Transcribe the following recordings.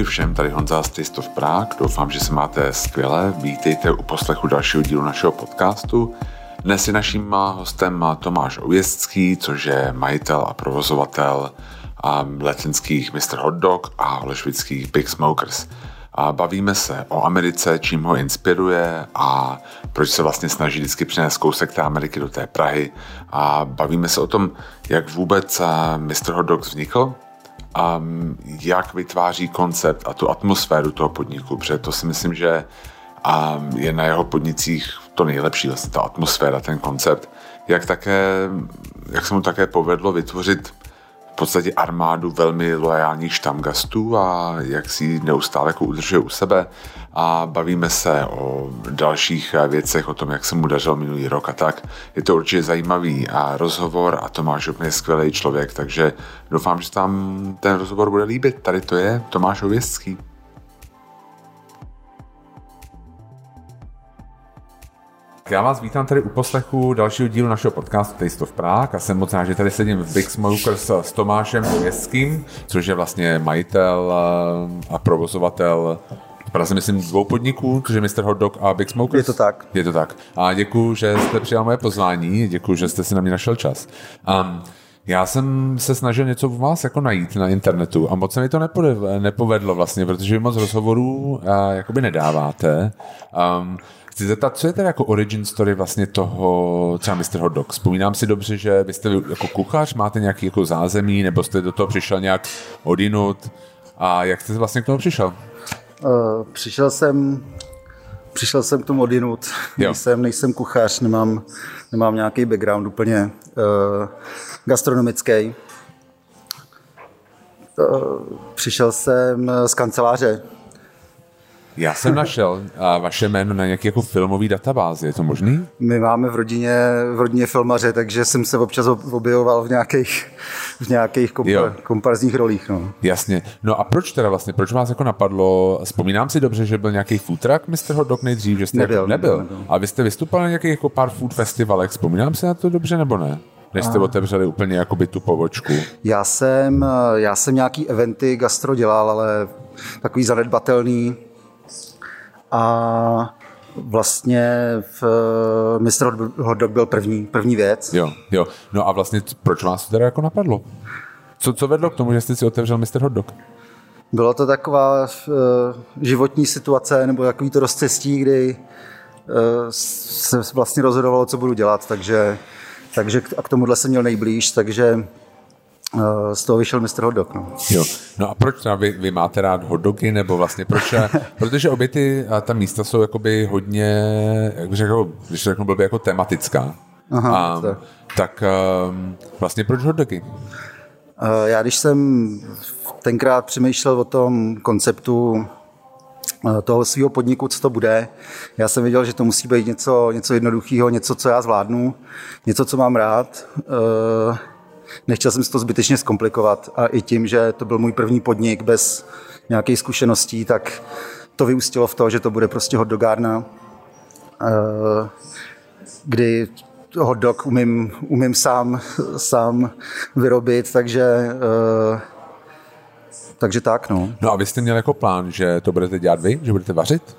Ahoj všem, tady Honza z Taste of Prague. Doufám, že se máte skvěle. Vítejte u poslechu dalšího dílu našeho podcastu. Dnes je naším hostem Tomáš Ověstský, což je majitel a provozovatel letenských Mr. Hot Dog a holešvických Big Smokers. A bavíme se o Americe, čím ho inspiruje a proč se vlastně snaží vždycky přinést kousek té Ameriky do té Prahy. A bavíme se o tom, jak vůbec Mr. Hot Dog vznikl, a jak vytváří koncept a tu atmosféru toho podniku, protože to si myslím, že je na jeho podnicích to nejlepší, vlastně ta atmosféra, ten koncept, jak, také, jak se mu také povedlo vytvořit v podstatě armádu velmi loajálních štamgastů a jak si neustále jako udržuje u sebe a bavíme se o dalších věcech, o tom, jak se mu dařil minulý rok a tak. Je to určitě zajímavý a rozhovor a Tomáš úplně skvělý člověk, takže doufám, že tam ten rozhovor bude líbit. Tady to je Tomáš Ověstský. Já vás vítám tady u poslechu dalšího dílu našeho podcastu Taste of Prague a jsem moc rád, že tady sedím v Big Smokers s Tomášem Ověstským, což je vlastně majitel a provozovatel Praze myslím dvou podniků, což je Mr. Hot Dog a Big Smokers. Je to tak. Je to tak. A děkuji, že jste přijal moje pozvání, děkuji, že jste si na mě našel čas. Um, já jsem se snažil něco v vás jako najít na internetu a moc se mi to nepovedlo vlastně, protože vy moc rozhovorů uh, jakoby nedáváte. Um, chci zeptat, co je teda jako origin story vlastně toho třeba Mr. Hot Dog? Vzpomínám si dobře, že vy jste jako kuchař, máte nějaký jako zázemí, nebo jste do toho přišel nějak odinut a jak jste vlastně k tomu přišel? Uh, přišel jsem Přišel jsem k tomu odinut, nejsem, nejsem kuchař, nemám, nemám nějaký background úplně uh, gastronomický. Uh, přišel jsem z kanceláře já jsem našel a vaše jméno na nějaké jako filmový databázi, je to možný? My máme v rodině, v rodině filmaře, takže jsem se občas objevoval v nějakých, v nějakých kompa, komparzních rolích. No. Jasně. No a proč teda vlastně, proč vás jako napadlo, vzpomínám si dobře, že byl nějaký food truck Mr. Hot Dog nejdřív, že jste nebyl, jako nebyl. nebyl. A vy jste vystupovali na nějakých jako pár food festivalech, vzpomínám si na to dobře nebo ne? než jste otevřeli úplně jakoby tu povočku? Já jsem, já jsem nějaký eventy gastro dělal, ale takový zanedbatelný, a vlastně v eh, Mr. Hot Dog byl první, první věc. Jo, jo. No a vlastně proč vás to teda jako napadlo? Co, co vedlo k tomu, že jste si otevřel Mr. Hot Dog? Bylo to taková uh, životní situace nebo takový to rozcestí, kdy uh, se vlastně rozhodovalo, co budu dělat, takže, takže k, a k tomuhle jsem měl nejblíž, takže z toho vyšel Mr. Hot Dog. No. Jo. no a proč vy, vy máte rád hotdogy, nebo vlastně proč? Protože obě ty a ta místa jsou jakoby hodně, jak řekl, když řeknu blbě, jako tematická. Aha, a, tak. tak um, vlastně proč hotdogy? Uh, já když jsem tenkrát přemýšlel o tom konceptu eh, toho svého podniku, co to bude. Já jsem viděl, že to musí být něco, něco jednoduchého, něco, co já zvládnu, něco, co mám rád. Nechtěl jsem si to zbytečně zkomplikovat a i tím, že to byl můj první podnik bez nějakých zkušeností, tak to vyústilo v to, že to bude prostě hotdogárna, eh, kdy hot dog umím, umím sám, sám vyrobit, takže eh, takže tak, no. No a vy jste měl jako plán, že to budete dělat vy, že budete vařit?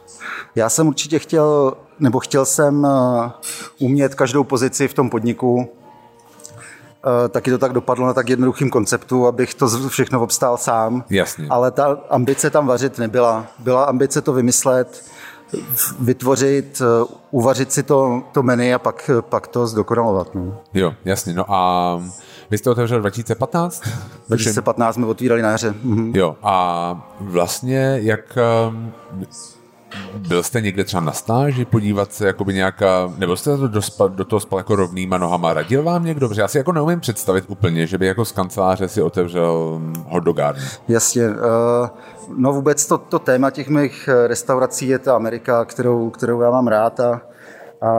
Já jsem určitě chtěl, nebo chtěl jsem eh, umět každou pozici v tom podniku, taky to tak dopadlo na tak jednoduchým konceptu, abych to všechno obstál sám. Jasně. Ale ta ambice tam vařit nebyla. Byla ambice to vymyslet, vytvořit, eh, uvařit si to, to menu a pak, pak to zdokonalovat. No. Jo, jasně. No a vy jste otevřel 2015? 2015 jsme otvírali na jaře. Mhm. Jo, a vlastně jak ehm, byl jste někde třeba na stáži podívat se, jakoby nějaká, nebo jste to do, do toho spal jako rovnýma nohama, radil vám někdo? Protože já si jako neumím představit úplně, že by jako z kanceláře si otevřel hotdogárnu. Jasně. Uh, no vůbec to, to téma těch mých eh, restaurací je ta Amerika, kterou, kterou já mám rád a, a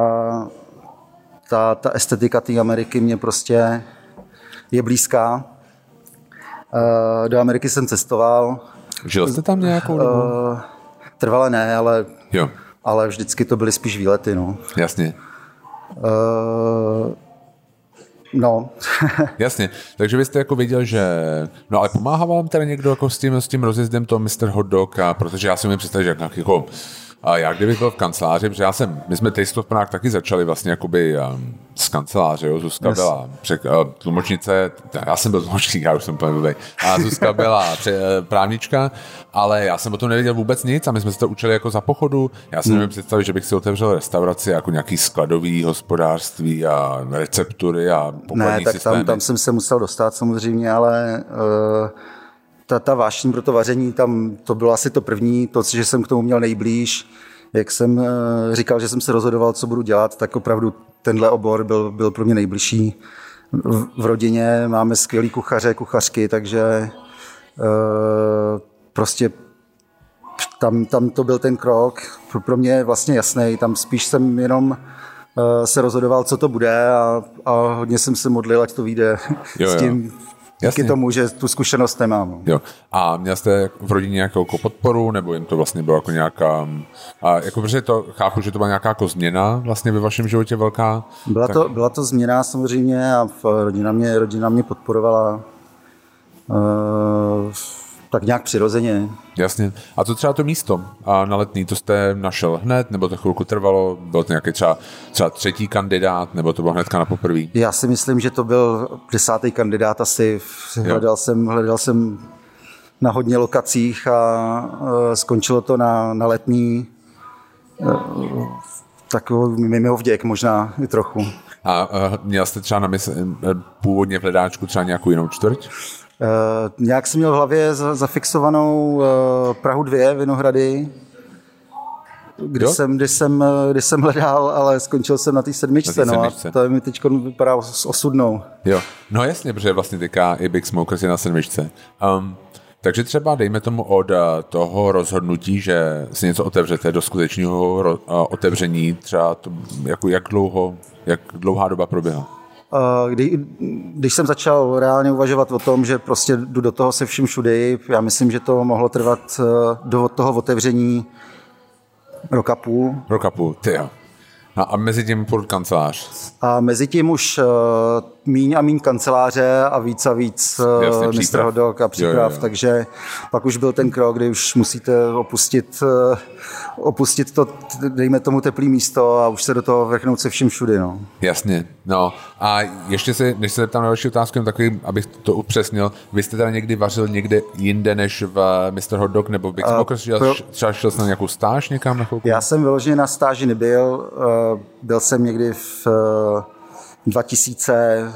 ta, ta estetika té Ameriky mě prostě je blízká. Uh, do Ameriky jsem cestoval. Žil jste tam nějakou dobu? Uh, Trvale ne, ale, jo. ale vždycky to byly spíš výlety. No. Jasně. Uh, No. Jasně, takže vy jste jako věděl, že... No ale pomáhá vám teda někdo jako s tím, s tím rozjezdem toho Mr. Hot Dog, a protože já si mi představit, že jak jako a já kdybych byl v kanceláři, protože já jsem, my jsme Taste of Prague taky začali vlastně jakoby um, z kanceláře, jo, Zuzka yes. byla přek, uh, tlumočnice, já jsem byl tlumočník, já už jsem úplně a Zuzka byla pře, uh, právnička, ale já jsem o tom nevěděl vůbec nic a my jsme se to učili jako za pochodu. Já si hmm. nevím představit, že bych si otevřel restauraci jako nějaký skladový hospodářství a receptury a Ne, tak systémy. tam, tam jsem se musel dostat samozřejmě, ale uh ta, ta vášní pro to vaření, tam to bylo asi to první, to, že jsem k tomu měl nejblíž. Jak jsem eh, říkal, že jsem se rozhodoval, co budu dělat, tak opravdu tenhle obor byl, byl pro mě nejbližší. V, v rodině máme skvělý kuchaře, kuchařky, takže e, prostě tam, tam to byl ten krok. Pro, pro mě vlastně jasný. Tam spíš jsem jenom e, se rozhodoval, co to bude a, a hodně jsem se modlil, ať to vyjde jo, s tím, jo Jasně. díky tomu, že tu zkušenost nemám. Jo. A měl jste v rodině nějakou jako podporu, nebo jim to vlastně bylo jako nějaká, a jako protože to chápu, že to byla nějaká jako změna vlastně ve vašem životě velká? Byla, tak... to, byla to změna samozřejmě a rodina mě, rodina mě podporovala. Uh, tak nějak přirozeně. Jasně. A co třeba to místo a na letný, to jste našel hned, nebo to chvilku trvalo? Byl to nějaký třeba, třeba třetí kandidát, nebo to bylo hnedka na poprvé? Já si myslím, že to byl desátý kandidát asi. Hledal jsem, hledal jsem na hodně lokacích a uh, skončilo to na, na letní uh, takový mimo vděk možná i trochu. A uh, měl jste třeba na mysli původně v hledáčku třeba nějakou jinou čtvrť? Uh, nějak jsem měl v hlavě zafixovanou uh, Prahu 2, Vinohrady, kdy jsem, kdy, jsem, eh, kdy jsem hledal, ale skončil jsem na té sedmičce, no a to mi teď vypadá s osudnou. Jo, no jasně, protože vlastně teďka i Big Smokers je na sedmičce. Um, takže třeba dejme tomu od toho rozhodnutí, že si něco otevřete do skutečného otevření, třeba to, jako jak dlouho, jak dlouhá doba proběhla? Kdy, když jsem začal reálně uvažovat o tom, že prostě jdu do toho se vším všudy, já myslím, že to mohlo trvat eh, do toho otevření roka půl. Roka půl, ty jo. No a mezi tím furt kancelář. A mezi tím už uh, míň a míň kanceláře a víc a víc uh, Mr. Hodok a příprav, jo, jo, jo. takže pak už byl ten krok, kdy už musíte opustit, uh, opustit to, dejme tomu teplý místo a už se do toho vrchnout se vším všudy. No. Jasně, no a ještě se, než se zeptám na další otázku, jen takový, abych to upřesnil, vy jste teda někdy vařil někde jinde než v Mr. Hot Dog nebo Big Smoker, uh, pro... třeba šel jste na nějakou stáž někam na chvilku? Já jsem vyloženě na stáži nebyl, uh, byl jsem někdy v uh, 2000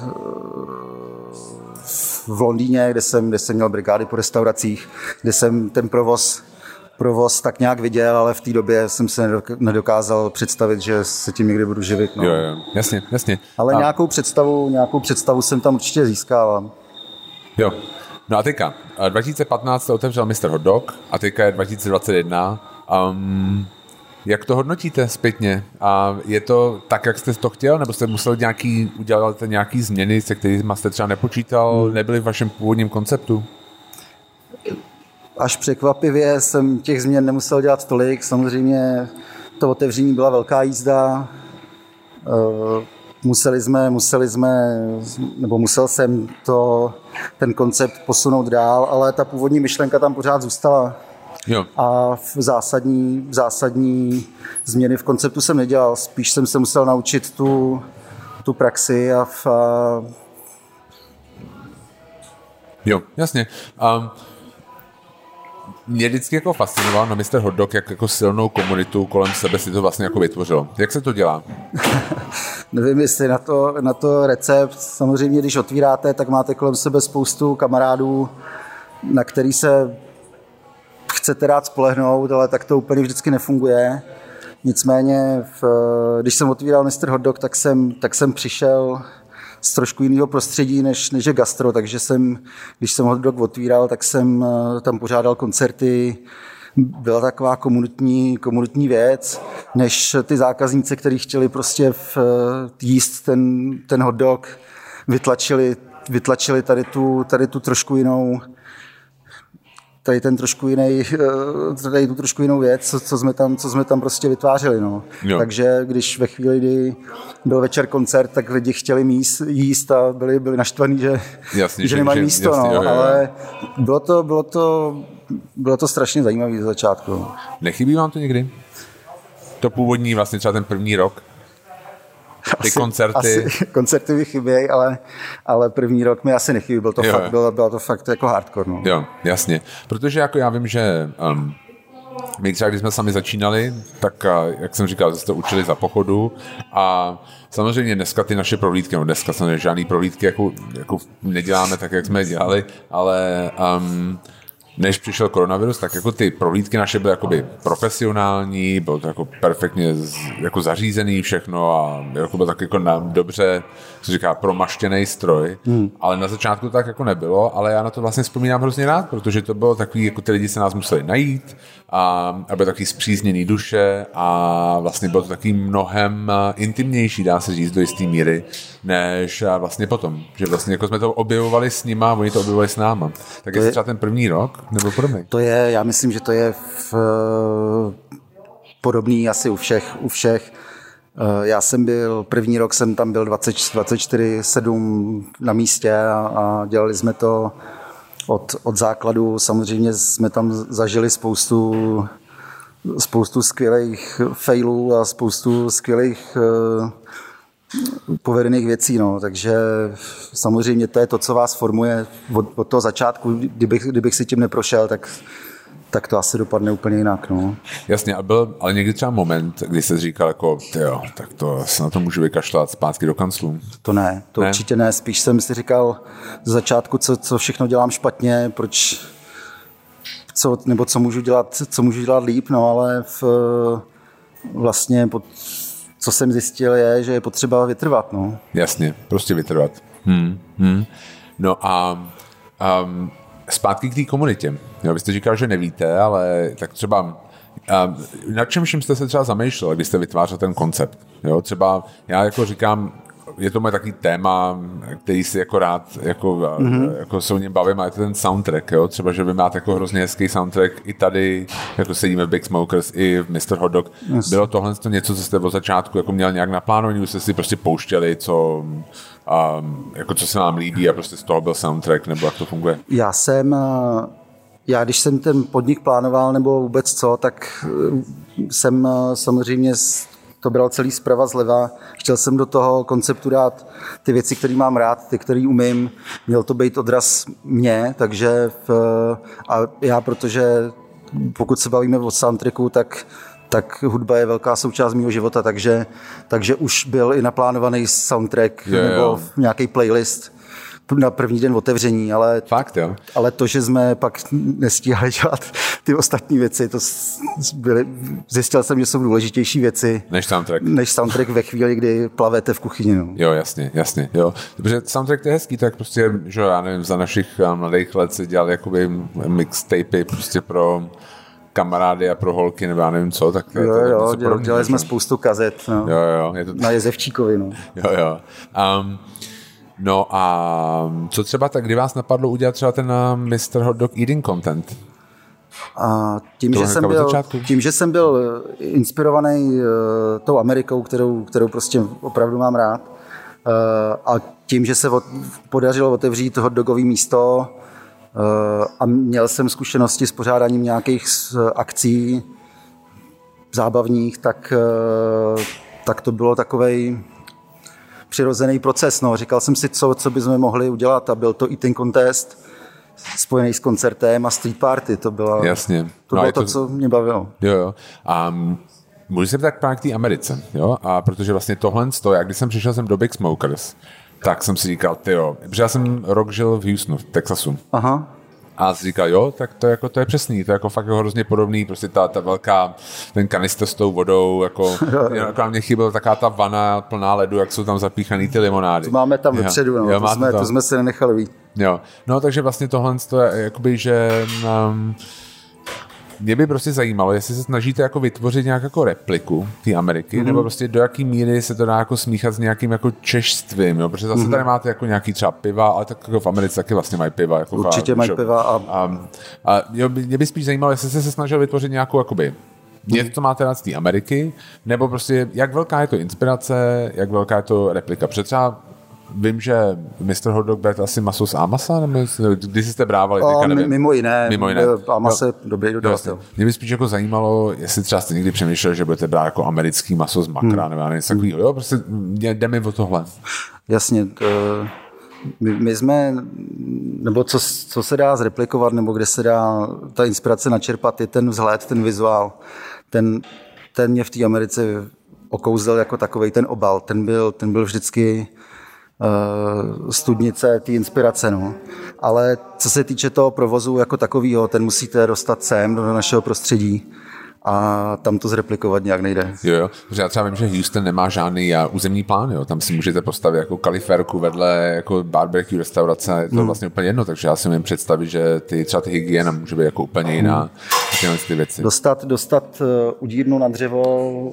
v Londýně, kde jsem, kde jsem měl brigády po restauracích, kde jsem ten provoz provoz tak nějak viděl, ale v té době jsem se nedokázal představit, že se tím někdy budu živit. No. Jo, jo, jasně, jasně. Ale a... nějakou představu, nějakou představu jsem tam určitě získal. Jo. No a teďka, 2015 se otevřel Mr. Hot Dog a teďka je 2021. Um, jak to hodnotíte zpětně? A je to tak, jak jste to chtěl, nebo jste musel nějaký, udělat nějaký změny, se kterými jste třeba nepočítal, hmm. nebyly v vašem původním konceptu? Až překvapivě jsem těch změn nemusel dělat tolik. Samozřejmě to otevření byla velká jízda. Eh, museli jsme, museli jsme, nebo musel jsem to, ten koncept posunout dál, ale ta původní myšlenka tam pořád zůstala. Jo. A v zásadní, zásadní změny v konceptu jsem nedělal, spíš jsem se musel naučit tu, tu praxi a v, a... Jo, jasně. Um, mě vždycky jako fascinoval na Mr. Hotdog, jak jako silnou komunitu kolem sebe si to vlastně jako vytvořilo. Jak se to dělá? Nevím, jestli na to, na to recept. Samozřejmě, když otvíráte, tak máte kolem sebe spoustu kamarádů, na který se chcete rád spolehnout, ale tak to úplně vždycky nefunguje. Nicméně, v, když jsem otvíral Mr. Hot Dog, tak jsem, tak jsem přišel z trošku jiného prostředí, než, než je gastro, takže jsem, když jsem Hot Dog otvíral, tak jsem eh, tam pořádal koncerty, byla taková komunitní, komunitní věc, než ty zákazníci, kteří chtěli prostě v, jíst ten, ten hot dog, vytlačili, vytlačili tady tu, tady tu trošku jinou tady ten trošku jiný, eh, tady tu trošku jinou věc, co, co, jsme, tam, co jsme tam prostě vytvářeli. No. Takže když ve chvíli, kdy byl večer koncert, tak lidi chtěli míst, jíst a byli, byli naštvaní, že, jasný, že, nemají místo. Jasný, no. jo, jo. Ale bylo to, bylo to, bylo to strašně zajímavé z začátku. Nechybí vám to někdy? To původní, vlastně třeba ten první rok? Ty asi, koncerty. Asi, koncerty mi chybějí, ale, ale první rok mi asi nechybí. Byl to jo. fakt, bylo, bylo to fakt jako hardcore. No. Jo, jasně. Protože jako já vím, že um, my třeba, když jsme sami začínali, tak jak jsem říkal, jste to učili za pochodu a samozřejmě dneska ty naše prohlídky, no dneska samozřejmě žádný prohlídky jako, jako neděláme tak, jak jsme dělali, ale um, než přišel koronavirus, tak jako ty prohlídky naše byly jakoby profesionální, bylo to jako perfektně jako zařízený všechno a jako byl tak jako na dobře, co říká, promaštěný stroj, hmm. ale na začátku tak jako nebylo, ale já na to vlastně vzpomínám hrozně rád, protože to bylo takový, jako ty lidi se nás museli najít a, a byl takový zpřízněný duše a vlastně bylo to takový mnohem intimnější, dá se říct do jisté míry, než vlastně potom, že vlastně jako jsme to objevovali s nima, oni to objevovali s náma. Tak je třeba ten první rok, nebo podobný? To je, já myslím, že to je v, podobný asi u všech, u všech. Eh, já jsem byl, první rok jsem tam byl 24-7 na místě a, a dělali jsme to od, od základu. Samozřejmě jsme tam zažili spoustu spoustu skvělých failů a spoustu skvělých uh, povedených věcí, no. takže samozřejmě to je to, co vás formuje od, od toho začátku. Kdybych, kdybych si tím neprošel, tak tak to asi dopadne úplně jinak. No. Jasně, a byl ale někdy třeba moment, kdy se říkal, jako, jo, tak to se na to můžu vykašlat zpátky do kanclu. To ne, to ne? určitě ne. Spíš jsem si říkal z začátku, co, co všechno dělám špatně, proč, co, nebo co můžu dělat, co můžu dělat líp, no ale v, vlastně pod, co jsem zjistil je, že je potřeba vytrvat. No. Jasně, prostě vytrvat. Hmm, hmm. No a um, zpátky k té komunitě. Jo, vy jste říkal, že nevíte, ale tak třeba na čem jste se třeba zamýšlel, když jste vytvářel ten koncept? Jo, třeba já jako říkám, je to moje takový téma, který si jako rád jako, mm-hmm. jako se o něm bavím, a je to ten soundtrack, jo? třeba, že vy máte jako hrozně hezký soundtrack i tady, jako sedíme v Big Smokers, i v Mr. Hot Dog. Yes. Bylo tohle to něco, co jste od začátku jako měl nějak naplánovaný, jste si prostě pouštěli, co, um, jako co se nám líbí a prostě z toho byl soundtrack, nebo jak to funguje? Já jsem já když jsem ten podnik plánoval nebo vůbec co, tak eh, jsem eh, samozřejmě to bral celý zprava zleva. Chtěl jsem do toho konceptu dát ty věci, které mám rád, ty, které umím. Měl to být odraz mě, takže v, a já, protože pokud se bavíme o soundtracku, tak tak hudba je velká součást mého života, takže, takže už byl i naplánovaný soundtrack je, nebo jo. nějaký playlist na první den otevření, ale, Fakt, jo. ale to, že jsme pak nestíhali dělat ty ostatní věci, to byly, zjistil jsem, že jsou důležitější věci. Než soundtrack. Než soundtrack ve chvíli, kdy plavete v kuchyni. No. Jo, jasně, jasně, jo. Protože soundtrack to je hezký, tak prostě, že já nevím, za našich um, mladých let se dělal jakoby mixtapy prostě pro kamarády a pro holky, nebo já nevím co, tak jo, to, jo, dělali, dělali jsme spoustu kazet no. jo, jo, je to... na Jezevčíkovi. No. Jo, jo. Um, No a co třeba tak, kdy vás napadlo udělat třeba ten Mr. Hot Dog Eating Content? A tím, že jsem byl, tím, že jsem byl uh, inspirovaný uh, tou Amerikou, kterou, kterou prostě opravdu mám rád, uh, a tím, že se od, podařilo otevřít hotdogový místo uh, a měl jsem zkušenosti s pořádáním nějakých akcí zábavních, tak, uh, tak to bylo takovej přirozený proces. No. Říkal jsem si, co, co bychom mohli udělat a byl to i ten contest spojený s koncertem a street party. To, byla, Jasně. to no bylo to, to, co mě bavilo. Jo, jo. Um, Můžu se ptát právě k té Americe, jo? A protože vlastně tohle, to, jak když jsem přišel jsem do Big Smokers, tak jsem si říkal, ty jo, protože já jsem rok žil v Houstonu, v Texasu. Aha. A říkal, jo, tak to, jako, to je přesný, to je jako fakt jako hrozně podobný, prostě ta, ta velká, ten kanister s tou vodou, jako, jako mě chyběla taká ta vana plná ledu, jak jsou tam zapíchaný ty limonády. To máme tam vepředu, no, jo, to, jsme, to. to jsme si nenechali víc. Jo, no takže vlastně tohle to je jakoby, že um, mě by prostě zajímalo, jestli se snažíte jako vytvořit nějak jako repliku té Ameriky, mm-hmm. nebo prostě do jaký míry se to dá jako smíchat s nějakým jako češstvím, jo? protože zase mm-hmm. tady máte jako nějaký třeba piva, ale tak jako v Americe taky vlastně mají piva. Jako Určitě mají piva. A... A, a jo, mě by spíš zajímalo, jestli jste se snažil vytvořit nějakou jakoby něco, co máte rád z té Ameriky, nebo prostě jak velká je to inspirace, jak velká je to replika. Protože třeba Vím, že Mr. Hotdog berete asi maso z Amasa, nebo když jste brávali, teďka nevím. Mimo jiné, mimo jiné. Amas je dobrý dodavatel. Mě by spíš jako zajímalo, jestli třeba jste někdy přemýšlel, že budete brát jako americký maso z makra, hmm. nebo něco takového. Jo, prostě jde mi o tohle. Jasně, to, my, my jsme, nebo co, co se dá zreplikovat, nebo kde se dá ta inspirace načerpat, je ten vzhled, ten vizuál. Ten, ten mě v té Americe okouzel jako takový ten obal. Ten byl, ten byl vždycky studnice té inspirace. No. Ale co se týče toho provozu jako takového, ten musíte dostat sem do našeho prostředí a tam to zreplikovat nějak nejde. Jo, jo. Protože já třeba vím, že Houston nemá žádný územní plán, jo. Tam si můžete postavit jako kaliferku vedle jako barbecue restaurace, je to hmm. vlastně úplně jedno, takže já si můžu představit, že ty, třeba ty hygiena může být jako úplně jiná. Hmm. Ty věci. Dostat, dostat uh, udírnu na dřevo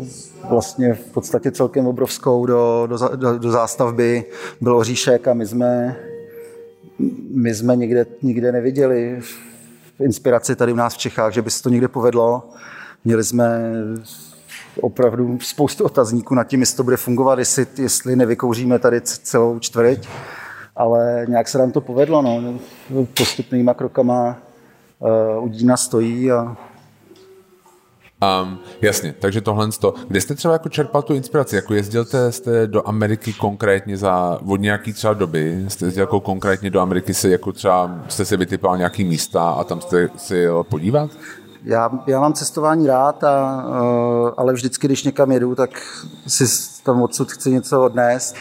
vlastně v podstatě celkem obrovskou do, do, do, do zástavby byl oříšek a my jsme my jsme nikde, nikde neviděli inspiraci tady u nás v Čechách, že by se to někde povedlo. Měli jsme opravdu spoustu otazníků nad tím, jestli to bude fungovat, jestli, jestli nevykouříme tady celou čtvrť, ale nějak se nám to povedlo. No. Postupnýma krokama uh, Udína stojí a Um, jasně, takže tohle to. Kde jste třeba jako čerpal tu inspiraci? Jako jezdil jste do Ameriky konkrétně za od nějaký třeba doby? Jste jezdil jako konkrétně do Ameriky se jako třeba jste si vytipoval nějaký místa a tam jste si jel podívat? Já, já mám cestování rád, a, uh, ale vždycky, když někam jedu, tak si tam odsud chci něco odnést.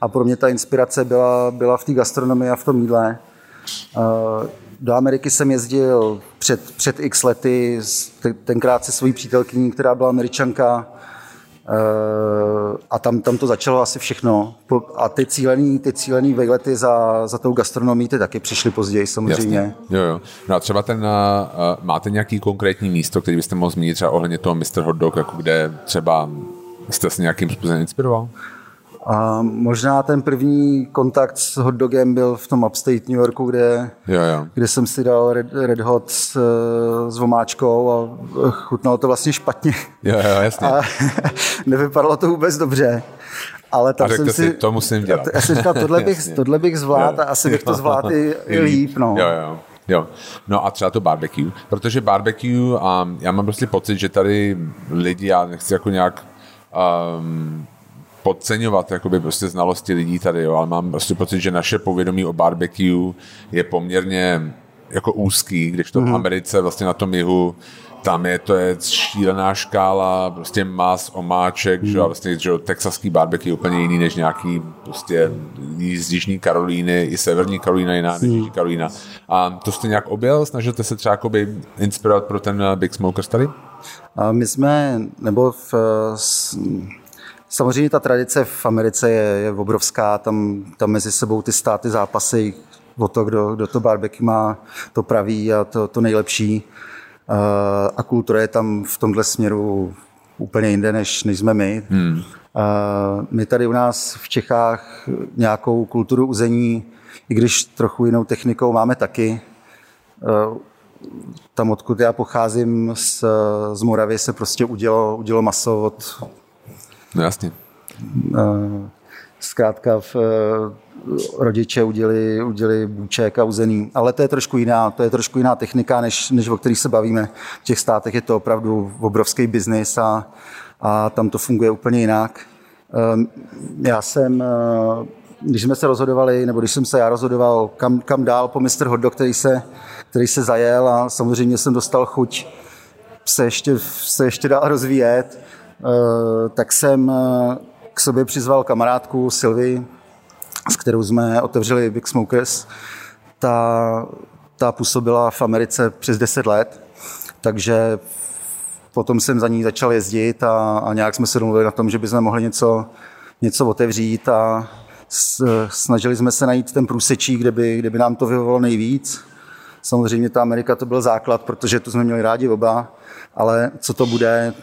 A pro mě ta inspirace byla, byla v té gastronomii a v tom jídle. Uh, do Ameriky jsem jezdil před, před x lety, tenkrát se svojí přítelkyní, která byla američanka, Eh, a tam, tam to začalo asi všechno. A ty cílený, ty cílený vejlety za, za tou gastronomii ty taky přišly později samozřejmě. Jasně. Jo, jo. No a třeba ten, uh, máte nějaký konkrétní místo, který byste mohl zmínit třeba ohledně toho Mr. Hot Dog, jako kde třeba jste se nějakým způsobem inspiroval? A možná ten první kontakt s hotdogem byl v tom upstate New Yorku, kde, jo, jo. kde jsem si dal Red, red Hot s, s vomáčkou a chutnalo to vlastně špatně. Jo, jo, jasně. A nevypadalo to vůbec dobře. Ale tam jsem si, si, to musím dělat. Já jsem říkal, tohle bych, tohle bych zvládl a asi bych to zvládl i líp. No. Jo, jo. Jo, no a třeba to barbecue, protože barbecue, a já mám prostě pocit, že tady lidi, já nechci jako nějak um, podceňovat jakoby prostě znalosti lidí tady, jo, ale mám prostě pocit, že naše povědomí o barbecue je poměrně jako úzký, když to mm-hmm. v mhm. Americe vlastně na tom jihu tam je, to je šílená škála, prostě mas, omáček, mm. že a vlastně, že texaský barbecue je úplně jiný než nějaký prostě z Jižní Karolíny, i Severní Karolína jiná než Jižní Karolína. A to jste nějak objel? Snažíte se třeba inspirovat pro ten Big Smokers tady? A my jsme, nebo v, Samozřejmě ta tradice v Americe je, je obrovská, tam, tam mezi sebou ty státy zápasy o to, kdo, kdo to barbecue má to praví a to, to nejlepší. A kultura je tam v tomhle směru úplně jinde, než, než jsme my. Hmm. My tady u nás v Čechách nějakou kulturu uzení, i když trochu jinou technikou, máme taky. Tam, odkud já pocházím z, z Moravy, se prostě udělo, udělo maso od No jasně. Zkrátka v, rodiče udělali, udělali bůček a uzený. Ale to je trošku jiná, to je trošku jiná technika, než, než o kterých se bavíme. V těch státech je to opravdu obrovský biznis a, a tam to funguje úplně jinak. Ehm, já jsem, když jsme se rozhodovali, nebo když jsem se já rozhodoval, kam, kam dál po Mr. Hotdog, který se, který se zajel a samozřejmě jsem dostal chuť se ještě, se ještě dál rozvíjet, Eh, tak jsem eh, k sobě přizval kamarádku Sylvie, s kterou jsme otevřeli Big Smokers. Ta, ta působila v Americe přes 10 let, takže potom jsem za ní začal jezdit a, a nějak jsme se domluvili na tom, že bychom mohli něco, něco otevřít a snažili jsme se najít ten průsečí, kde by, kde by nám to vyhovovalo nejvíc. Samozřejmě ta Amerika to byl základ, protože to jsme měli rádi oba, ale co to bude,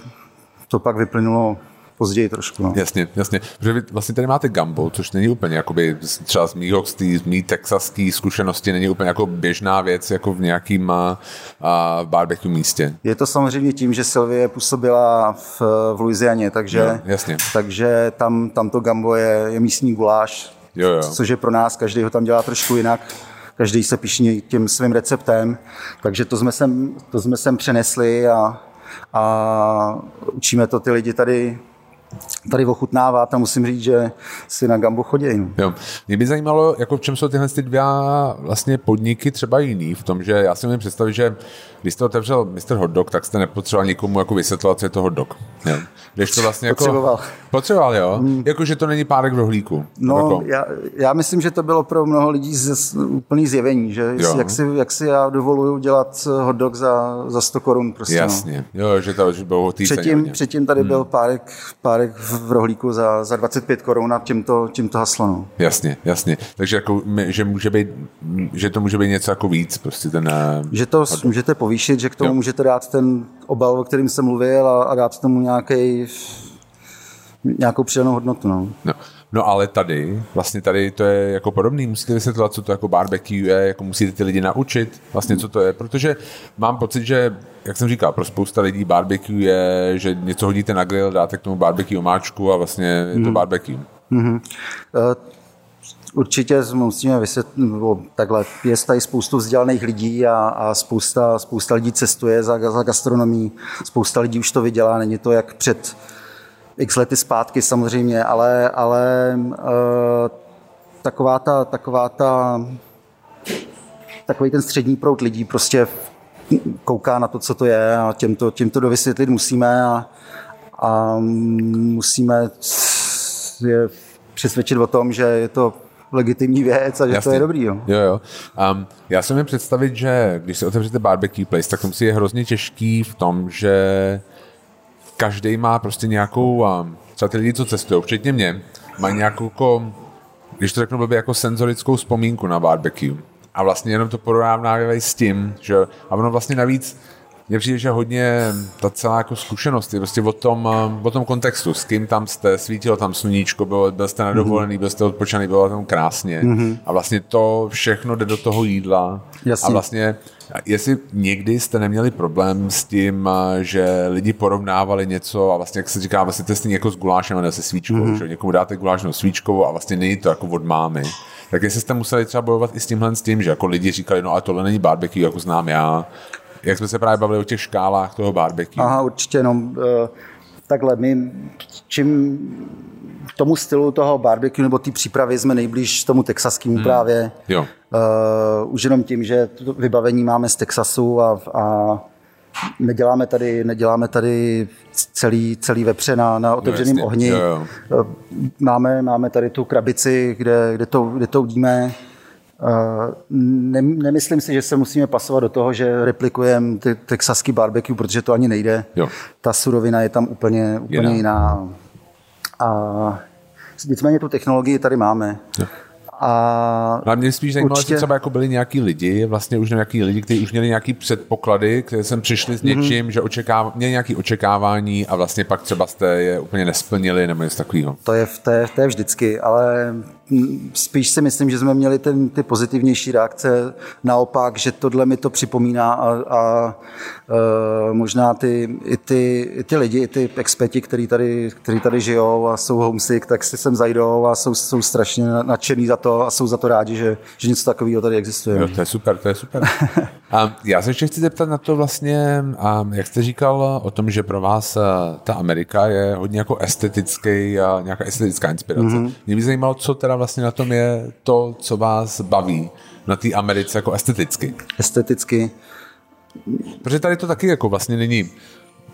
to pak vyplynulo později trošku. No. Jasně, jasně. Protože vy vlastně tady máte Gumbo, což není úplně jakoby, třeba z mýho, z mý texaský zkušenosti není úplně jako běžná věc jako v nějakým a, a barbecue místě. Je to samozřejmě tím, že Sylvie působila v, v Louisianě, takže, jo, jasně. takže tam, tam to Gambo je, je místní guláš, jo, jo. což je pro nás, každý ho tam dělá trošku jinak každý se pišní tím svým receptem, takže to jsme sem, to jsme sem přenesli a, a učíme to ty lidi tady tady ochutnávat a musím říct, že si na Gambo chodí. No. Jo. Mě by zajímalo, jako v čem jsou tyhle ty dva vlastně podniky třeba jiný, v tom, že já si můžu představit, že když jste otevřel Mr. Hot Dog, tak jste nepotřeboval nikomu jako vysvětlovat, co je to hot dog. Jo. Když to vlastně jako, potřeboval. Potřeboval, jo? Mm. Jako, že to není párek v rohlíku. No, jako. já, já, myslím, že to bylo pro mnoho lidí z, úplný zjevení, že jo. jak, si, jak si já dovoluju dělat hot dog za, za 100 korun. Prostě, Jasně, no. jo, že to že bylo předtím, předtím tady hmm. byl párek, párek v rohlíku za, za 25 korun a tímto, tímto haslo. No. Jasně, jasně. Takže jako, že, může být, že to může být něco jako víc, prostě ten... Eh, že to můžete povýšit, že k tomu jo. můžete dát ten obal, o kterým jsem mluvil a, a dát tomu nějaký nějakou přidanou hodnotu. No. No. No ale tady, vlastně tady to je jako podobný, musíte vysvětlovat, co to jako barbecue je, jako musíte ty lidi naučit, vlastně co to je, protože mám pocit, že, jak jsem říkal, pro spousta lidí barbecue je, že něco hodíte na grill, dáte k tomu barbecue omáčku a vlastně je to mhm. barbecue. Mm-hmm. Uh, určitě musíme vysvětlit, takhle, je tady spoustu vzdělaných lidí a, a spousta, spousta lidí cestuje za, za gastronomí, spousta lidí už to vydělá, není to jak před x lety zpátky samozřejmě, ale, ale uh, taková ta, taková ta, takový ten střední proud lidí prostě kouká na to, co to je a tím to, tím to dovysvětlit musíme a, a musíme je přesvědčit o tom, že je to legitimní věc a že Jasně. to je dobrý. Jo, jo. jo. Um, já si mi představit, že když se otevřete barbecue place, tak to musí je hrozně těžký v tom, že každý má prostě nějakou, třeba ty lidi, co cestují, včetně mě, mají nějakou, jako, když to řeknu blbě, jako senzorickou vzpomínku na barbecue. A vlastně jenom to porovnávají s tím, že a ono vlastně navíc mně přijde, že hodně ta celá jako zkušenost je prostě o tom, o tom kontextu, s kým tam jste, svítilo tam sluníčko, byl, byl jste nadovolený, byl jste odpočaný, bylo tam krásně mm-hmm. a vlastně to všechno jde do toho jídla Jasně. a vlastně Jestli někdy jste neměli problém s tím, že lidi porovnávali něco a vlastně, jak se říká, vlastně to je jako s gulášem a ne se svíčkou, mm-hmm. že někomu dáte guláš no svíčkou a vlastně není to jako od mámy. Tak jestli jste museli třeba bojovat i s tímhle s tím, že jako lidi říkali, no a tohle není barbecue, jako znám já, jak jsme se právě bavili o těch škálách toho barbecue. Aha, určitě, no, takhle, my čím tomu stylu toho barbecue nebo té přípravy jsme nejblíž tomu texaskému hmm. právě. Jo. Uh, už jenom tím, že to vybavení máme z Texasu a, a neděláme tady, neděláme tady celý, celý vepře na, na otevřeném no, ohni. Jo, jo. Uh, máme, máme tady tu krabici, kde, kde, to, kde to udíme. Uh, ne, nemyslím si, že se musíme pasovat do toho, že replikujeme ty texaský barbecue, protože to ani nejde. Jo. Ta surovina je tam úplně, úplně jiná. jiná. A nicméně tu technologii tady máme. Jo. A, no a mě spíš zajímalo, určitě... třeba jako byli nějaký lidi, vlastně už nějaký lidi, kteří už měli nějaký předpoklady, kteří sem přišli s mhm. něčím, mm-hmm. že očekáv... měli nějaké očekávání a vlastně pak třeba jste je úplně nesplnili nebo něco takového. To je, to, je, to je vždycky, ale spíš si myslím, že jsme měli ten, ty pozitivnější reakce, naopak, že tohle mi to připomíná a, a, e, možná ty, i, ty, i ty lidi, i ty experti, kteří tady, který tady žijou a jsou homesick, tak si sem zajdou a jsou, jsou strašně nadšený za to a jsou za to rádi, že, že něco takového tady existuje. Jo, to je super, to je super. a já se ještě chci zeptat na to vlastně, a jak jste říkal o tom, že pro vás e, ta Amerika je hodně jako estetický, a nějaká estetická inspirace. Mm-hmm. Mě by zajímalo, co teda vlastně na tom je to, co vás baví na té Americe jako esteticky? Esteticky. Protože tady to taky jako vlastně není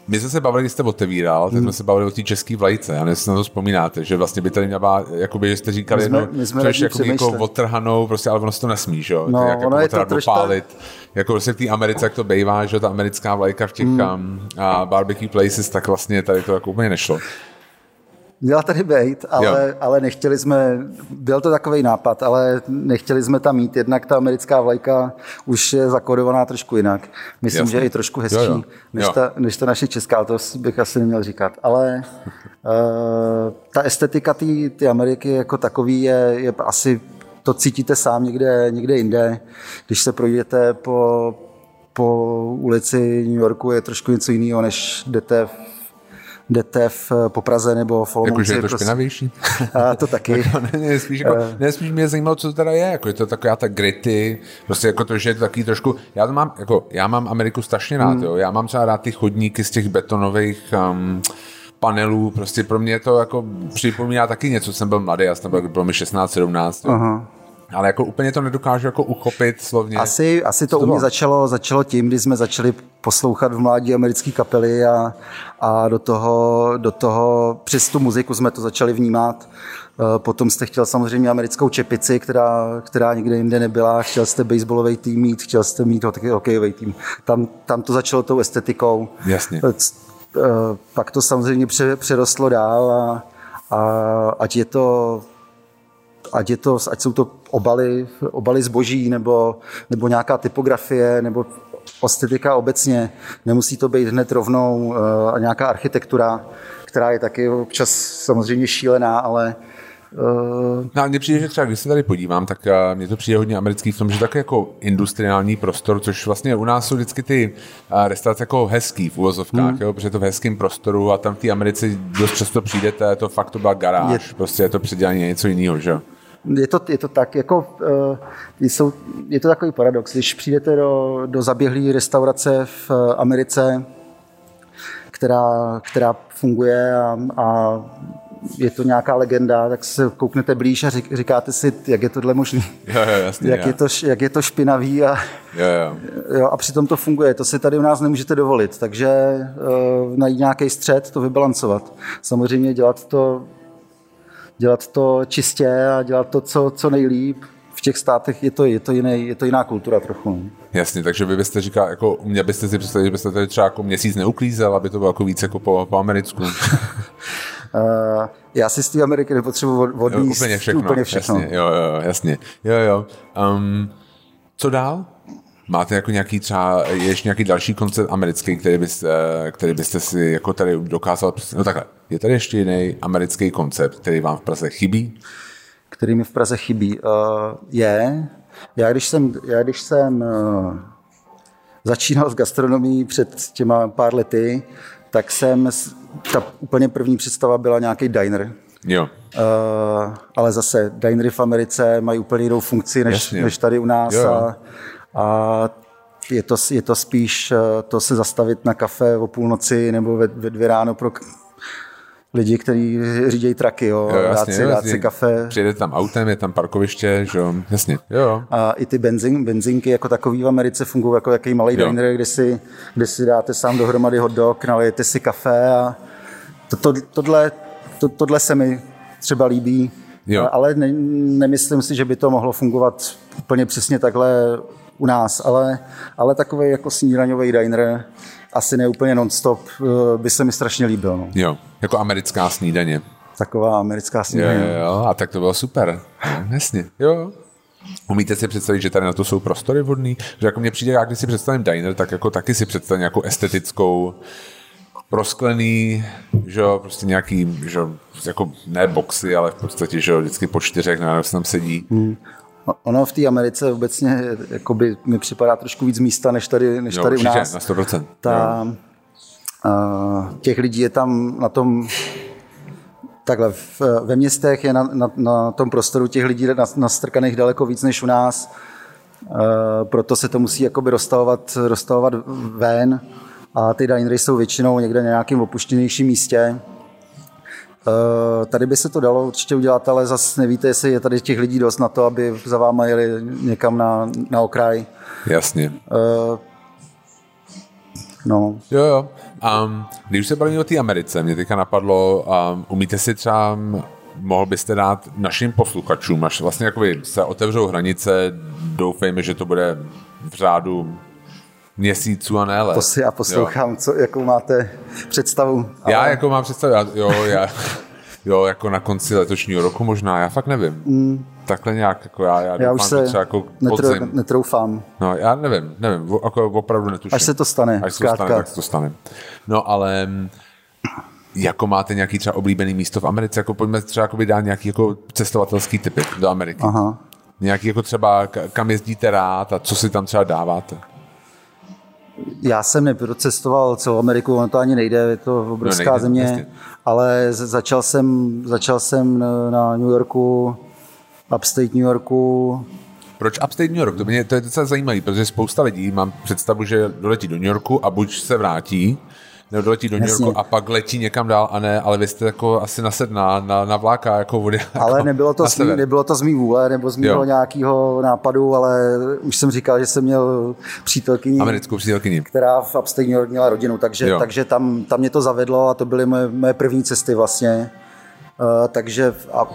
my jsme se bavili, když jste otevíral, tak jsme hmm. se bavili o té české vlajce. Já nevím, jestli na to vzpomínáte, že vlastně by tady měla, jakoby, že jste říkali, my jsme, no, my jsme což jako jako odtrhanou, prostě, ale ono se to nesmí, že jo? No, jak ono jako je to dopálit. Jako prostě v té Americe, jak to bývá, že ta americká vlajka v těch hmm. um, barbecue places, tak vlastně tady to jako úplně nešlo. Měla tady být, ale, ale nechtěli jsme, byl to takový nápad, ale nechtěli jsme tam mít, jednak ta americká vlajka už je zakodovaná trošku jinak. Myslím, Jasně. že je i trošku hezčí, jo, jo. Než, jo. Ta, než ta naše česká, to bych asi neměl říkat. Ale uh, ta estetika té Ameriky jako takový je, je asi, to cítíte sám někde, někde jinde. Když se projdete po, po ulici New Yorku, je trošku něco jiného, než jdete v jdete v, po Praze nebo v Olomouci. Jakože je to prostě. špinavější? A to taky. jako, ne, ne, spíš, jako, uh, ne, spíš mě zajímalo, co to teda je. Jako je to taková ta gritty, prostě jako to, že je to takový trošku, já to mám, jako, já mám Ameriku strašně rád, hmm. jo. Já mám třeba rád ty chodníky z těch betonových um, panelů, prostě pro mě to jako připomíná taky něco, jsem byl mladý, já jsem byl, bylo mi 16, 17. Uh-huh. Ale jako úplně to nedokážu jako uchopit slovně. Asi, asi to, to u mě začalo, začalo tím, když jsme začali poslouchat v mládí americké kapely a, a do, toho, do toho přes tu muziku jsme to začali vnímat. Eh, potom jste chtěl samozřejmě americkou čepici, která, která nikde jinde nebyla. Chtěl jste baseballový tým mít, chtěl jste mít hokejový tým. Tam, tam to začalo tou estetikou. Jasně. Eh, pak to samozřejmě přerostlo dál a, a ať je to ať, je to, ať jsou to obaly, obaly zboží nebo, nebo nějaká typografie nebo estetika obecně. Nemusí to být hned rovnou uh, nějaká architektura, která je taky občas samozřejmě šílená, ale Uh... No, mně přijde, že třeba když se tady podívám, tak uh, mně to přijde hodně americký v tom, že tak jako industriální prostor, což vlastně u nás jsou vždycky ty uh, restaurace jako hezký v uvozovkách, hmm. jo, protože je to v hezkým prostoru a tam v té Americe dost často přijdete, to fakt to byla garáž, je... prostě je to předělání něco jiného, že jo je to, je to tak, jako, uh, jsou, je to takový paradox. Když přijdete do, do zaběhlé restaurace v Americe, která, která funguje a, a je to nějaká legenda, tak se kouknete blíž a říkáte si, jak je tohle možné. jak, je to, jak je to špinavý a, jo, jo. Jo, a přitom to funguje. To si tady u nás nemůžete dovolit, takže uh, najít nějaký střed, to vybalancovat. Samozřejmě dělat to dělat to čistě a dělat to, co, co nejlíp. V těch státech je to, je to, jiný, je to jiná kultura trochu. No. Jasně, takže vy byste říkal, jako, mě byste si představili, že byste tady třeba jako měsíc neuklízel, aby to bylo jako víc jako po, po americku. uh, já si z té Ameriky nepotřebuji vodní úplně všechno. Úplně všechno. Jasně, jo, jo, jasně. Jo, jo. Um, co dál? Máte jako nějaký třeba, ještě nějaký další koncept americký, který byste, který byste si jako tady dokázal, no takhle, je tady ještě jiný americký koncept, který vám v Praze chybí? Který mi v Praze chybí? Uh, je, já když jsem, já když jsem uh, začínal s gastronomií před těma pár lety, tak jsem, ta úplně první představa byla nějaký diner. Jo. Uh, ale zase dinery v Americe mají úplně jinou funkci než, než tady u nás. Jo. A, a je to, je to spíš eh, to se zastavit na kafe o půlnoci nebo ve, ve dvě ráno pro lidi, kteří řídějí traky, jo, jo jasně, dát, si, dát si kafe. Přijede tam autem, je tam parkoviště, že jo, jasně, jo. A i ty benzin, benzinky jako takový v Americe fungují jako jaký malý jo. diner, kde si, kde si dáte sám dohromady hot dog, nalijete si kafe a to, to, tohle, to, tohle se mi třeba líbí, jo. ale ne, nemyslím si, že by to mohlo fungovat úplně přesně takhle u nás, ale, ale takový jako snídaňový diner, asi ne úplně non-stop, eh, by se mi strašně líbil. No. Jo, jako americká snídaně. Taková americká snídaně. Jo, jo, a tak to bylo super. No, jasně, jo. Umíte si představit, že tady na to jsou prostory vodný? Že jako mně přijde, jak když si představím diner, tak jako taky si představím nějakou estetickou prosklený, že jo, prostě nějaký, že jo, jako ne boxy, ale v podstatě, že jo, vždycky po čtyřech, na se tam sedí. Hmm. Ono v té Americe obecně jakoby, mi připadá trošku víc místa, než tady, než jo, tady určitě, u nás. na 100%. Ta, uh, těch lidí je tam na tom takhle, v, ve městech je na, na, na tom prostoru těch lidí nastrkaných daleko víc než u nás. Uh, proto se to musí jakoby rozstavovat, rozstavovat ven a ty dinery jsou většinou někde na nějakém opuštěnějším místě. Eh, tady by se to dalo určitě udělat, ale zase nevíte, jestli je tady těch lidí dost na to, aby za váma jeli někam na, na okraj. Jasně. Uh, no. Jo, jo. Um, když se bavíme o té Americe, mě teďka napadlo, um, umíte si třeba, mohl byste dát našim posluchačům, až vlastně jakoby se otevřou hranice, doufejme, že to bude v řádu měsíců a ne let. To si já poslouchám, jo. co, jakou máte představu. Ale... Já jako mám představu, já, jo, já, Jo, jako na konci letošního roku možná, já fakt nevím. Mm. Takhle nějak, jako já, já, Já už se třeba jako netr- podzim. netroufám. No, já nevím, nevím, jako opravdu netuším. Až se to stane, Až se to stane, tak se to stane. No, ale mm, jako máte nějaký třeba oblíbený místo v Americe, jako pojďme třeba jako dát nějaký jako cestovatelský typy do Ameriky. Aha. Nějaký jako třeba, ka- kam jezdíte rád a co si tam třeba dáváte. Já jsem neprocestoval celou Ameriku, ono to ani nejde, je to obrovská No, nejde, země, jasně. ale začal jsem, začal jsem na- na New Yorku, upstate New Yorku, Proč Upstate New York? To, mě, to je docela zajímavé, protože spousta lidí mám představu, že doletí do New Yorku a buď se vrátí, nebo doletí do New. Yorku a pak letí někam dál a ne, ale vy jste jako asi nasedl na, na, vláka jako vody. ale jako nebylo to, sever. nebylo to z mý vůle nebo z Jo. mého nějakého nápadu, ale už jsem říkal, že jsem měl přítelkyni, Americkou přítelkyni. která v upstate New York měla rodinu, takže, Jo. takže tam, tam mě to zavedlo a to byly moje, moje první cesty vlastně. Uh, takže a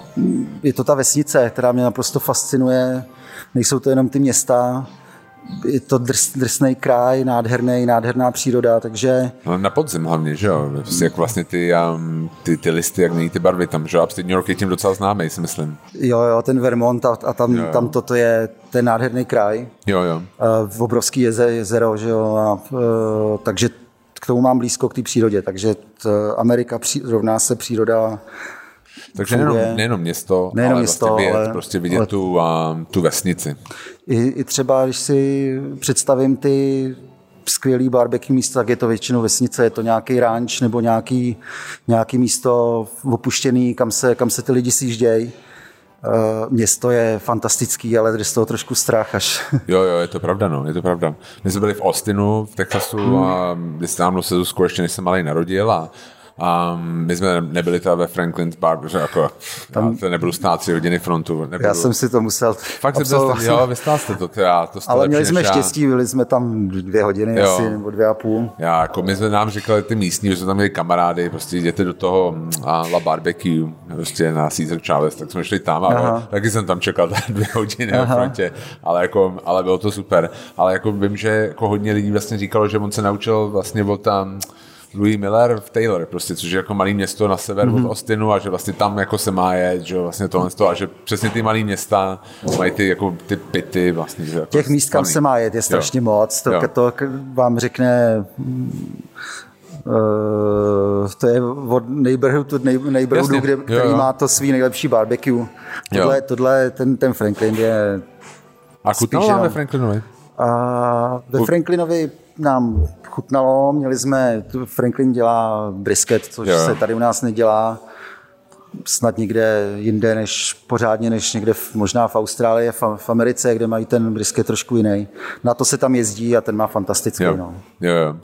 je to ta vesnice, která mě naprosto fascinuje. Nejsou to jenom ty města, je to drs, drsný kraj, nádherný, nádherná příroda, takže No, na podzim hlavně, že jo? Jak vlastně ty, um, ty, ty listy, jak mění ty barvy tam, že jo? Upstate New York je tím docela známý, si myslím. jo, jo, ten Vermont a, a tam, Jo, jo. tam toto je ten nádherný kraj. Jo, jo. Uh, obrovský jeze, jezero, že jo, a, uh, takže k tomu mám blízko k té přírodě, takže t, Amerika pří, rovná se příroda Takže nejenom, funguje. nejenom město, Nejenom ale město, vlastně vidět, ale- prostě vidět ale- tu, um, tu vesnici. I, I třeba, když si představím ty skvělý barbecue místa, tak je to většinou vesnice, je to nějaký ranč nebo nějaký, nějaký místo opuštěný, kam se, kam se ty lidi sjíždějí. Uh, město je fantastický, ale je z toho trošku strach až. Jo, jo, je to pravda, no, je to pravda. My jsme byli v Austinu, v Texasu Hmm. a když dávno se Zuzku ještě než jsem malý narodil a a my jsme nebyli teda ve Franklin's Bar, protože jako, Tam... já to nebudu stát tři hodiny frontu. Nebudu. Já jsem si to musel Fakt jsem absolvovat. byl, jo, vystál jste to, teda, to jste Ale měli jsme štěstí, byli jsme tam dvě hodiny Jo. asi, nebo dvě a půl. Já, jako my jsme nám říkali ty místní, že jsme tam měli kamarády, prostě jděte do toho mm, a La Barbecue, prostě na Caesar Chavez, tak jsme šli tam a Aha. taky jsem tam čekal dvě hodiny na frontě, ale, jako, ale bylo to super. Ale jako vím, že jako hodně lidí vlastně říkalo, že on se naučil vlastně od tam Louis Miller v Taylor, prostě, což je jako malé město na sever mm-hmm. od Austinu a že vlastně tam jako se má jet, že vlastně tohle toho, a že přesně ty malé města mají ty, jako, ty pity vlastně. Že jako Těch míst, kam se má jet, je strašně Jo. moc. To, Jo. to vám řekne Uh, to je od nej- neighborhoodu Jasně, kde, který jo. má to svý nejlepší barbecue. Tohle, tohle ten, ten Franklin je... A chutnalo vám ve Franklinovi? A ve Franklinovi nám chutnalo, měli jsme, tu Franklin dělá brisket, což Jo. se tady u nás nedělá snad nikde jinde, než pořádně, než někde v, možná v Austrálii, v, v Americe, kde mají ten brisket trošku jiný. Na to se tam jezdí a ten má fantastický. Jo, No. jo.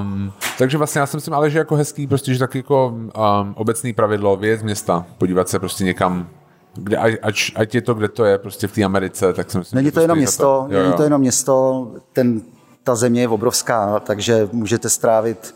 Um, takže vlastně já si myslím, ale že jako hezký, prostě, že tak jako um, obecný pravidlo, z města, podívat se prostě někam, kde, ať, ať, je to, kde to je, prostě v té Americe, tak si myslím, Není to jenom město, To. Jo, není jo. to jenom město, ten, ta země je obrovská, takže můžete strávit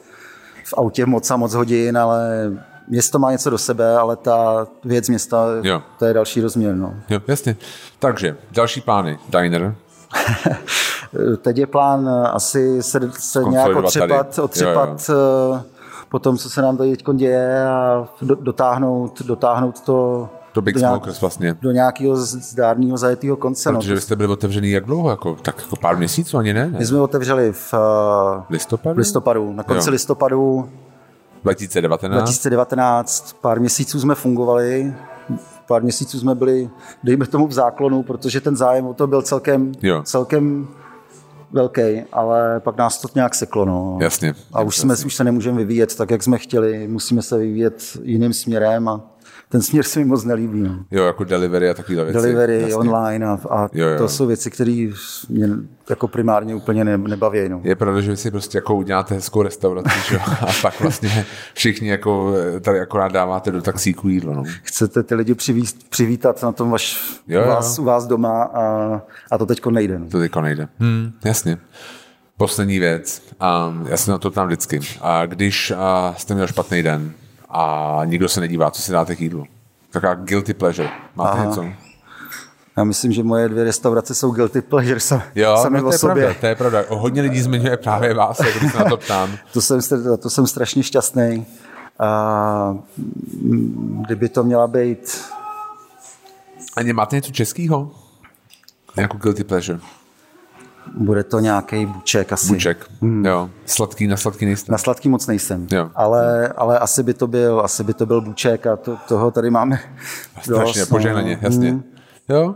v autě moc a moc hodin, ale město má něco do sebe, ale ta věc města, Jo. to je další rozměr. No. Jo, jasně. Takže, další plány. Diner. Teď je plán asi se, se nějak Konsolidovat otřepat, tady. otřepat eh, po tom, co se nám tady teď děje a do, dotáhnout, dotáhnout to To Big do, nějak, Smokers vlastně. do nějakého zdárného zajetého konce. No. Protože vy jste byli otevřený jak dlouho? Jako, tak jako pár měsíců ani ne? ne? My jsme otevřeli v eh, Listopadu? listopadu, na konci Jo. listopadu 2019? 2019, pár měsíců jsme fungovali, pár měsíců jsme byli, dejme tomu v záklonu, protože ten zájem o to byl celkem, Jo. celkem velký, ale pak nás to nějak seklo. No. Jasně. A už, jsme, už se nemůžeme vyvíjet tak, jak jsme chtěli, musíme se vyvíjet jiným směrem a ten směr se mi moc nelíbí. No. Jo, jako delivery a takové věci. Delivery, Jasně. online a, a Jo, jo. to jsou věci, které mě jako primárně úplně ne, nebaví. No. Je pravda, že vy si prostě jako uděláte hezkou restauraci, že? jo? a pak vlastně všichni jako tady akorát dáváte do taxíku jídlo. No. Chcete ty lidi přivízt, přivítat na tom vaš, Jo, u, jo. vás, u vás doma a, a to teďko nejde. No. To teďko nejde. Hmm, jasně. Poslední věc. Um, já se na to ptám vždycky. A když uh, jste měl špatný den a nikdo se nedívá, co si dáte k jídlu? Taková guilty pleasure. Máte Aha. něco? Já myslím, že moje dvě restaurace jsou guilty pleasure sam, Jo, sami no, to o je sobě. pravda, to je pravda. O, hodně lidí zmiňuje právě vás, jak když se na to ptám. To jsem, to jsem strašně šťastný. A mm, kdyby to měla být... A máte něco českého? Nějakou guilty pleasure? Bude to nějaký buček asi. Buček, hmm. jo. Sladký, na sladký nejsem. Na sladký moc nejsem, jo. Ale, ale asi by to byl, asi by to byl buček a to, toho tady máme Strašně, dost, požehnaně, no. jasně. Hmm. Jo.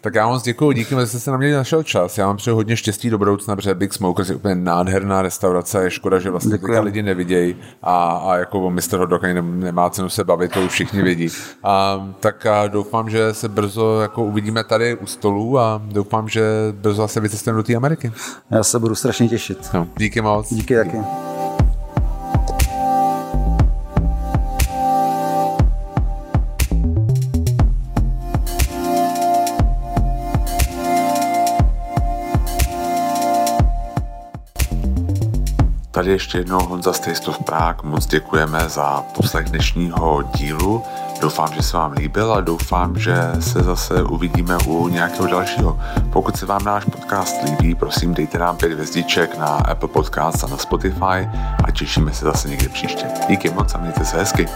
Tak já moc děkuji, díky, že jste se na mě našel čas. Já vám přeju hodně štěstí do budoucna, protože Big Smokers je úplně nádherná restaurace. Je škoda, že vlastně teďka lidi nevidějí a, a jako o Mr. Hot ani nemá cenu se bavit, to už všichni vidí. A, tak a doufám, že se brzo jako uvidíme tady u stolu a doufám, že brzo zase vycestujeme do té Ameriky. Já se budu strašně těšit. No, díky moc. Díky taky. Tady ještě jednou Honza z Taste of Prague. Moc děkujeme za poslech dnešního dílu. Doufám, že se vám líbil a doufám, že se zase uvidíme u nějakého dalšího. Pokud se vám náš podcast líbí, prosím dejte nám pět hvězdiček na Apple Podcast a na Spotify a těšíme se zase někdy příště. Díky moc a mějte se hezky.